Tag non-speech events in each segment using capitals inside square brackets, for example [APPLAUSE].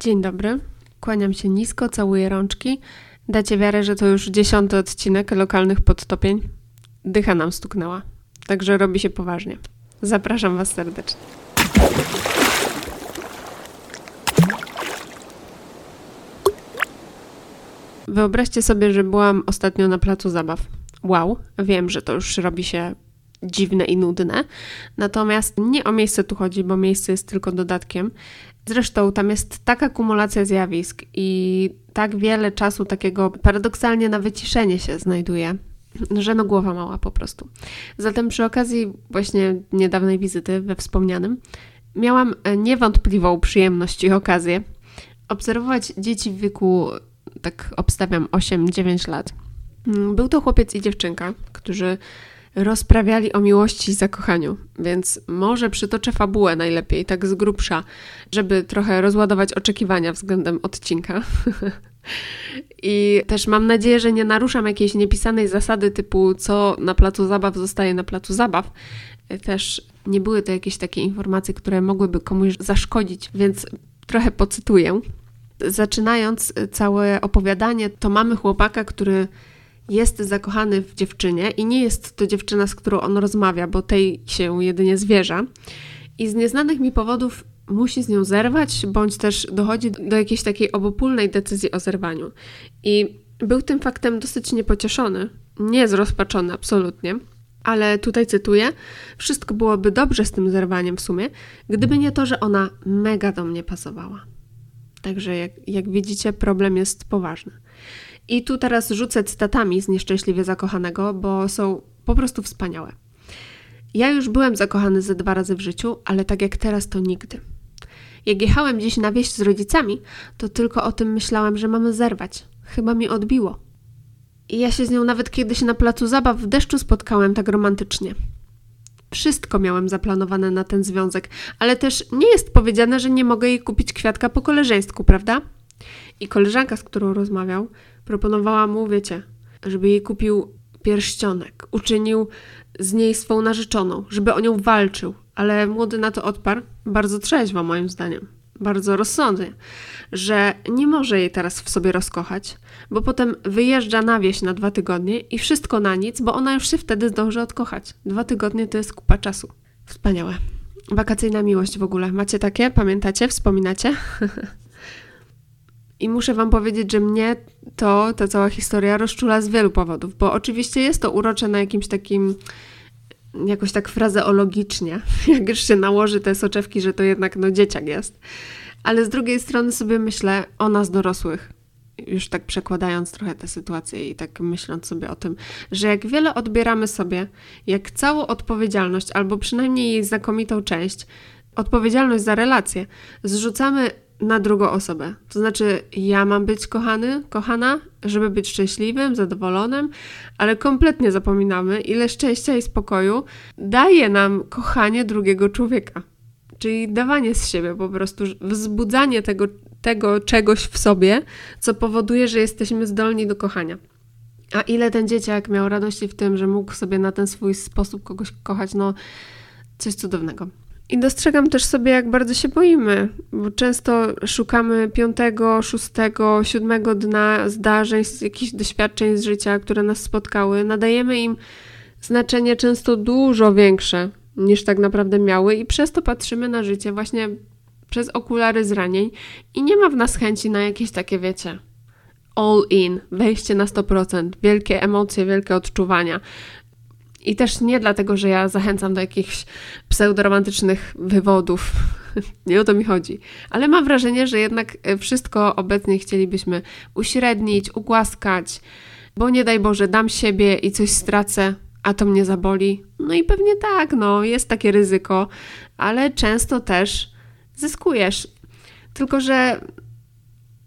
Dzień dobry. Kłaniam się nisko, całuję rączki. Dacie wiarę, że to już dziesiąty odcinek lokalnych podtopień. Dycha nam stuknęła, także robi się poważnie. Zapraszam Was serdecznie. Wyobraźcie sobie, że byłam ostatnio na placu zabaw. Wow, wiem, że to już robi się dziwne i nudne. Natomiast nie o miejsce tu chodzi, bo miejsce jest tylko dodatkiem. Zresztą tam jest taka kumulacja zjawisk i tak wiele czasu takiego paradoksalnie na wyciszenie się znajduje, że no głowa mała po prostu. Zatem przy okazji właśnie niedawnej wizyty we wspomnianym miałam niewątpliwą przyjemność i okazję obserwować dzieci w wieku, tak obstawiam, 8-9 lat. Był to chłopiec i dziewczynka, którzy rozprawiali o miłości i zakochaniu, więc może przytoczę fabułę najlepiej, tak z grubsza, żeby trochę rozładować oczekiwania względem odcinka. [LAUGHS] I też mam nadzieję, że nie naruszam jakiejś niepisanej zasady typu co na placu zabaw zostaje na placu zabaw. Też nie były to jakieś takie informacje, które mogłyby komuś zaszkodzić, więc trochę pocytuję. Zaczynając całe opowiadanie, to mamy chłopaka, który jest zakochany w dziewczynie i nie jest to dziewczyna, z którą on rozmawia, bo tej się jedynie zwierza. I z nieznanych mi powodów musi z nią zerwać, bądź też dochodzi do jakiejś takiej obopólnej decyzji o zerwaniu. I był tym faktem dosyć niepocieszony, nie zrozpaczony absolutnie, ale tutaj cytuję: Wszystko byłoby dobrze z tym zerwaniem w sumie, gdyby nie to, że ona mega do mnie pasowała. Także, jak, jak widzicie, problem jest poważny. I tu teraz rzucę cytatami z Nieszczęśliwie Zakochanego, bo są po prostu wspaniałe. Ja już byłem zakochany ze dwa razy w życiu, ale tak jak teraz to nigdy. Jak jechałem dziś na wieś z rodzicami, to tylko o tym myślałem, że mamy zerwać. Chyba mi odbiło. I ja się z nią nawet kiedyś na placu zabaw w deszczu spotkałem tak romantycznie. Wszystko miałem zaplanowane na ten związek, ale też nie jest powiedziane, że nie mogę jej kupić kwiatka po koleżeńsku, prawda? I koleżanka, z którą rozmawiał, proponowała mu, wiecie, żeby jej kupił pierścionek, uczynił z niej swą narzeczoną, żeby o nią walczył, ale młody na to odparł, bardzo trzeźwo moim zdaniem, bardzo rozsądnie, że nie może jej teraz w sobie rozkochać, bo potem wyjeżdża na wieś na dwa tygodnie i wszystko na nic, bo ona już się wtedy zdąży odkochać. Dwa tygodnie to jest kupa czasu. Wspaniałe. Wakacyjna miłość w ogóle. Macie takie? Pamiętacie? Wspominacie? [LAUGHS] I muszę Wam powiedzieć, że mnie to, ta cała historia rozczula z wielu powodów, bo oczywiście jest to urocze na jakimś takim, jakoś tak frazeologicznie, [LAUGHS] jak już się nałoży te soczewki, że to jednak no dzieciak jest. Ale z drugiej strony sobie myślę o nas dorosłych, już tak przekładając trochę tę sytuację i tak myśląc sobie o tym, że jak wiele odbieramy sobie, jak całą odpowiedzialność, albo przynajmniej jej znakomitą część, odpowiedzialność za relacje, zrzucamy na drugą osobę. To znaczy, ja mam być kochany, kochana, żeby być szczęśliwym, zadowolonym, ale kompletnie zapominamy, ile szczęścia i spokoju daje nam kochanie drugiego człowieka. Czyli dawanie z siebie, po prostu wzbudzanie tego, tego czegoś w sobie, co powoduje, że jesteśmy zdolni do kochania. A ile ten dzieciak miał radości w tym, że mógł sobie na ten swój sposób kogoś kochać, no coś cudownego. I dostrzegam też sobie, jak bardzo się boimy, bo często szukamy piątego, szóstego, siódmego dna zdarzeń, jakichś doświadczeń z życia, które nas spotkały. Nadajemy im znaczenie często dużo większe niż tak naprawdę miały, i przez to patrzymy na życie właśnie przez okulary zranień i nie ma w nas chęci na jakieś takie, wiecie, all in, wejście na 100%, wielkie emocje, wielkie odczuwania. I też nie dlatego, że ja zachęcam do jakichś pseudoromantycznych wywodów. [LAUGHS] nie o to mi chodzi. Ale mam wrażenie, że jednak e, wszystko obecnie chcielibyśmy uśrednić, ugłaskać, bo nie daj Boże, dam siebie i coś stracę, a to mnie zaboli. No i pewnie tak, no, jest takie ryzyko, ale często też zyskujesz. Tylko, że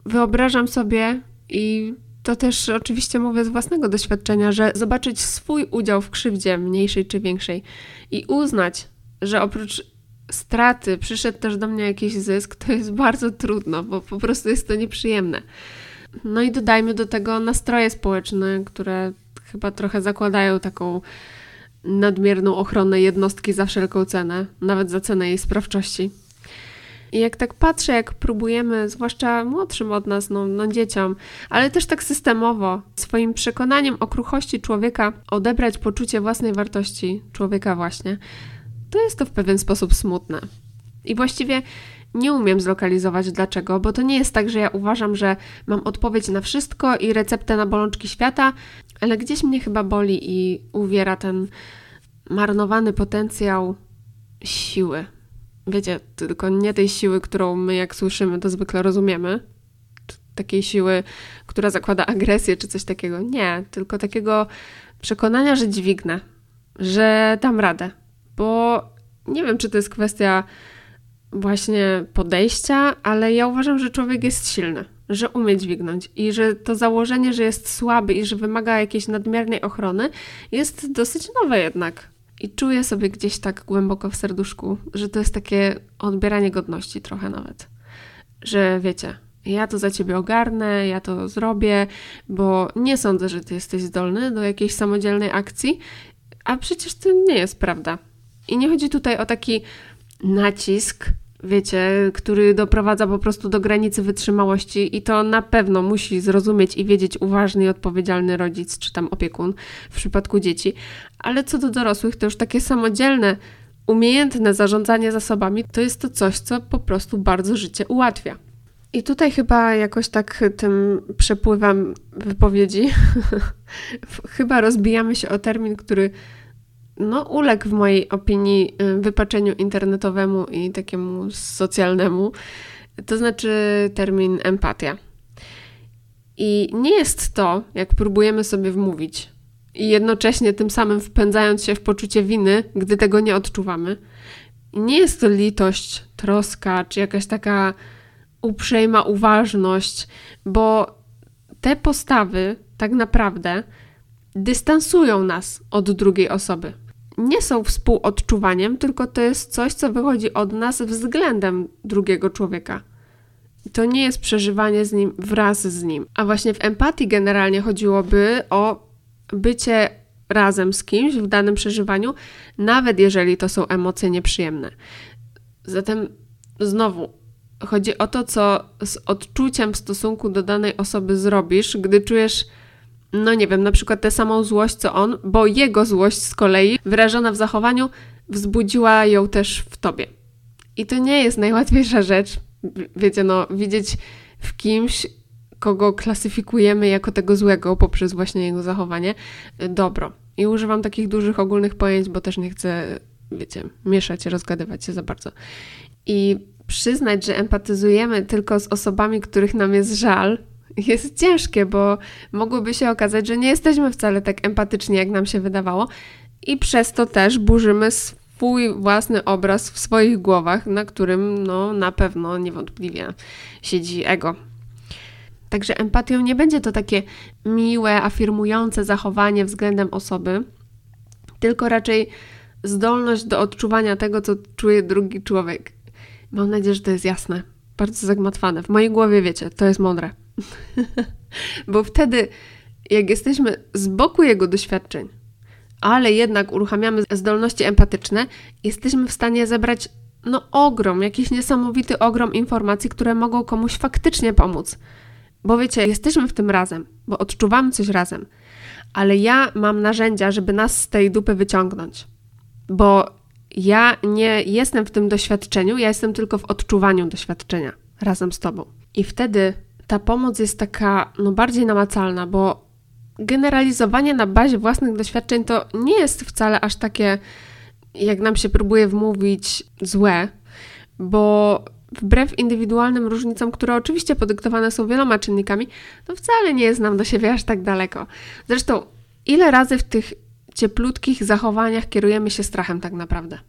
wyobrażam sobie i to też oczywiście mówię z własnego doświadczenia, że zobaczyć swój udział w krzywdzie, mniejszej czy większej, i uznać, że oprócz straty przyszedł też do mnie jakiś zysk, to jest bardzo trudno, bo po prostu jest to nieprzyjemne. No i dodajmy do tego nastroje społeczne, które chyba trochę zakładają taką nadmierną ochronę jednostki za wszelką cenę, nawet za cenę jej sprawczości. I jak tak patrzę, jak próbujemy, zwłaszcza młodszym od nas, no, no dzieciom, ale też tak systemowo, swoim przekonaniem o kruchości człowieka odebrać poczucie własnej wartości człowieka właśnie, to jest to w pewien sposób smutne. I właściwie nie umiem zlokalizować dlaczego, bo to nie jest tak, że ja uważam, że mam odpowiedź na wszystko i receptę na bolączki świata, ale gdzieś mnie chyba boli i uwiera ten marnowany potencjał siły. Wiecie, tylko nie tej siły, którą my, jak słyszymy, to zwykle rozumiemy. Takiej siły, która zakłada agresję czy coś takiego. Nie, tylko takiego przekonania, że dźwignę, że dam radę. Bo nie wiem, czy to jest kwestia właśnie podejścia, ale ja uważam, że człowiek jest silny, że umie dźwignąć i że to założenie, że jest słaby i że wymaga jakiejś nadmiernej ochrony, jest dosyć nowe jednak. I czuję sobie gdzieś tak głęboko w serduszku, że to jest takie odbieranie godności trochę nawet. Że wiecie, ja to za ciebie ogarnę, ja to zrobię, bo nie sądzę, że ty jesteś zdolny do jakiejś samodzielnej akcji, a przecież to nie jest prawda. I nie chodzi tutaj o taki nacisk, wiecie, który doprowadza po prostu do granicy wytrzymałości i to na pewno musi zrozumieć i wiedzieć uważny i odpowiedzialny rodzic czy tam opiekun w przypadku dzieci. Ale co do dorosłych, to już takie samodzielne, umiejętne zarządzanie zasobami to jest to coś, co po prostu bardzo życie ułatwia. I tutaj chyba jakoś tak tym przepływam wypowiedzi. [LAUGHS] chyba rozbijamy się o termin, który no, uległ w mojej opinii y, wypaczeniu internetowemu i takiemu socjalnemu, to znaczy termin empatia. I nie jest to, jak próbujemy sobie wmówić, i jednocześnie tym samym wpędzając się w poczucie winy, gdy tego nie odczuwamy. Nie jest to litość, troska, czy jakaś taka uprzejma uważność, bo te postawy tak naprawdę dystansują nas od drugiej osoby nie są współodczuwaniem, tylko to jest coś, co wychodzi od nas względem drugiego człowieka. To nie jest przeżywanie z nim wraz z nim. A właśnie w empatii generalnie chodziłoby o bycie razem z kimś w danym przeżywaniu, nawet jeżeli to są emocje nieprzyjemne. Zatem znowu chodzi o to, co z odczuciem w stosunku do danej osoby zrobisz, gdy czujesz no nie wiem, na przykład tę samą złość co on, bo jego złość z kolei, wyrażona w zachowaniu, wzbudziła ją też w tobie. I to nie jest najłatwiejsza rzecz, wiecie, no, widzieć w kimś, kogo klasyfikujemy jako tego złego poprzez właśnie jego zachowanie, dobro. I używam takich dużych ogólnych pojęć, bo też nie chcę, wiecie, mieszać, rozgadywać się za bardzo. I przyznać, że empatyzujemy tylko z osobami, których nam jest żal, jest ciężkie, bo mogłoby się okazać, że nie jesteśmy wcale tak empatyczni, jak nam się wydawało, i przez to też burzymy swój własny obraz w swoich głowach, na którym no, na pewno niewątpliwie siedzi ego. Także empatią nie będzie to takie miłe, afirmujące zachowanie względem osoby, tylko raczej zdolność do odczuwania tego, co czuje drugi człowiek. Mam nadzieję, że to jest jasne, bardzo zagmatwane. W mojej głowie wiecie, to jest mądre. [LAUGHS] Bo wtedy, jak jesteśmy z boku jego doświadczeń, ale jednak uruchamiamy zdolności empatyczne, jesteśmy w stanie zebrać no ogrom, jakiś niesamowity ogrom informacji, które mogą komuś faktycznie pomóc. Bo wiecie, jesteśmy w tym razem, bo odczuwamy coś razem, ale ja mam narzędzia, żeby nas z tej dupy wyciągnąć. Bo ja nie jestem w tym doświadczeniu, ja jestem tylko w odczuwaniu doświadczenia razem z tobą. I wtedy ta pomoc jest taka no, bardziej namacalna, bo generalizowanie na bazie własnych doświadczeń to nie jest wcale aż takie, jak nam się próbuje wmówić, złe, bo wbrew indywidualnym różnicom, które oczywiście podyktowane są wieloma czynnikami, to wcale nie jest nam do siebie aż tak daleko. Zresztą, ile razy w tych cieplutkich zachowaniach kierujemy się strachem tak naprawdę?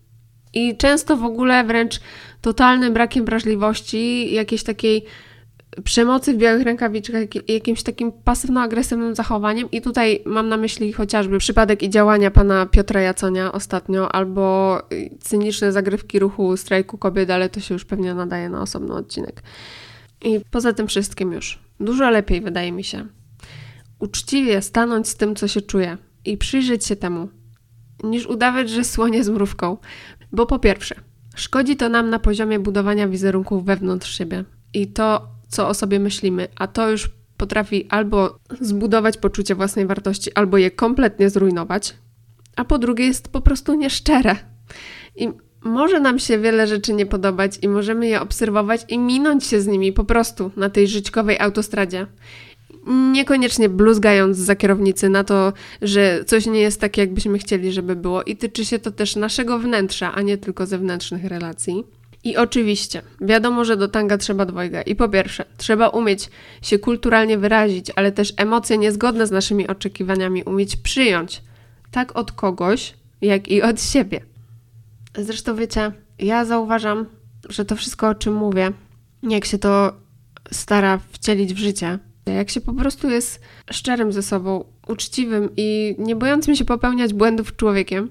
I często w ogóle wręcz totalnym brakiem wrażliwości, jakiejś takiej przemocy w białych rękawiczkach, jakimś takim pasywno-agresywnym zachowaniem. I tutaj mam na myśli chociażby przypadek i działania pana Piotra Jaconia ostatnio, albo cyniczne zagrywki ruchu strajku kobiet, ale to się już pewnie nadaje na osobny odcinek. I poza tym wszystkim już dużo lepiej wydaje mi się uczciwie stanąć z tym, co się czuje i przyjrzeć się temu, niż udawać, że słonie z mrówką. Bo po pierwsze, Szkodzi to nam na poziomie budowania wizerunków wewnątrz siebie i to, co o sobie myślimy, a to już potrafi albo zbudować poczucie własnej wartości, albo je kompletnie zrujnować, a po drugie jest po prostu nieszczere. I może nam się wiele rzeczy nie podobać i możemy je obserwować i minąć się z nimi po prostu na tej żyćkowej autostradzie. Niekoniecznie bluzgając za kierownicy na to, że coś nie jest tak, jakbyśmy chcieli, żeby było, i tyczy się to też naszego wnętrza, a nie tylko zewnętrznych relacji. I oczywiście, wiadomo, że do tanga trzeba dwojga. I po pierwsze, trzeba umieć się kulturalnie wyrazić, ale też emocje niezgodne z naszymi oczekiwaniami umieć przyjąć, tak od kogoś, jak i od siebie. Zresztą wiecie, ja zauważam, że to wszystko, o czym mówię, jak się to stara wcielić w życie, jak się po prostu jest szczerym ze sobą, uczciwym i nie bojącym się popełniać błędów człowiekiem,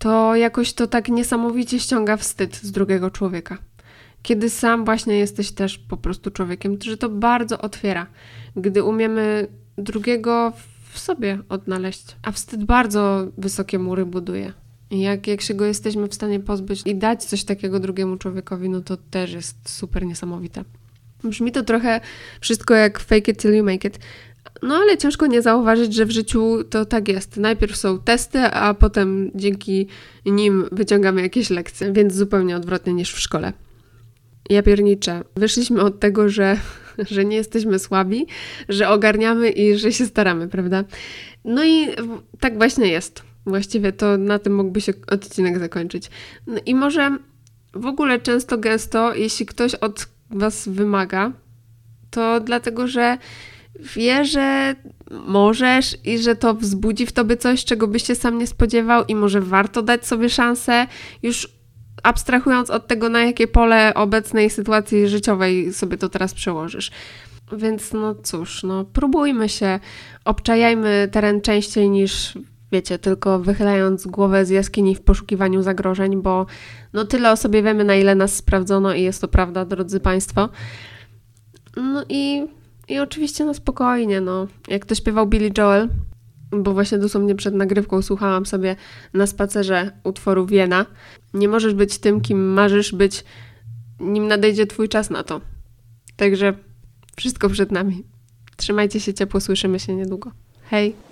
to jakoś to tak niesamowicie ściąga wstyd z drugiego człowieka. Kiedy sam właśnie jesteś też po prostu człowiekiem, że to bardzo otwiera, gdy umiemy drugiego w sobie odnaleźć, a wstyd bardzo wysokie mury buduje. Jak, jak się go jesteśmy w stanie pozbyć i dać coś takiego drugiemu człowiekowi, no to też jest super niesamowite. Brzmi to trochę wszystko jak fake it till you make it, no ale ciężko nie zauważyć, że w życiu to tak jest. Najpierw są testy, a potem dzięki nim wyciągamy jakieś lekcje, więc zupełnie odwrotnie niż w szkole. Ja pierniczę. Wyszliśmy od tego, że, [LAUGHS] że nie jesteśmy słabi, że ogarniamy i że się staramy, prawda? No i tak właśnie jest. Właściwie to na tym mógłby się odcinek zakończyć. No i może w ogóle często, gęsto, jeśli ktoś od Was wymaga, to dlatego, że wie, że możesz i że to wzbudzi w tobie coś, czego byś się sam nie spodziewał, i może warto dać sobie szansę, już abstrahując od tego, na jakie pole obecnej sytuacji życiowej sobie to teraz przełożysz. Więc no cóż, no próbujmy się, obczajajmy teren częściej niż wiecie, tylko wychylając głowę z jaskini w poszukiwaniu zagrożeń, bo no tyle o sobie wiemy, na ile nas sprawdzono i jest to prawda, drodzy Państwo. No i i oczywiście na spokojnie, no. Jak to śpiewał Billy Joel, bo właśnie dosłownie przed nagrywką słuchałam sobie na spacerze utworu Wiena. Nie możesz być tym, kim marzysz być, nim nadejdzie twój czas na to. Także wszystko przed nami. Trzymajcie się ciepło, słyszymy się niedługo. Hej!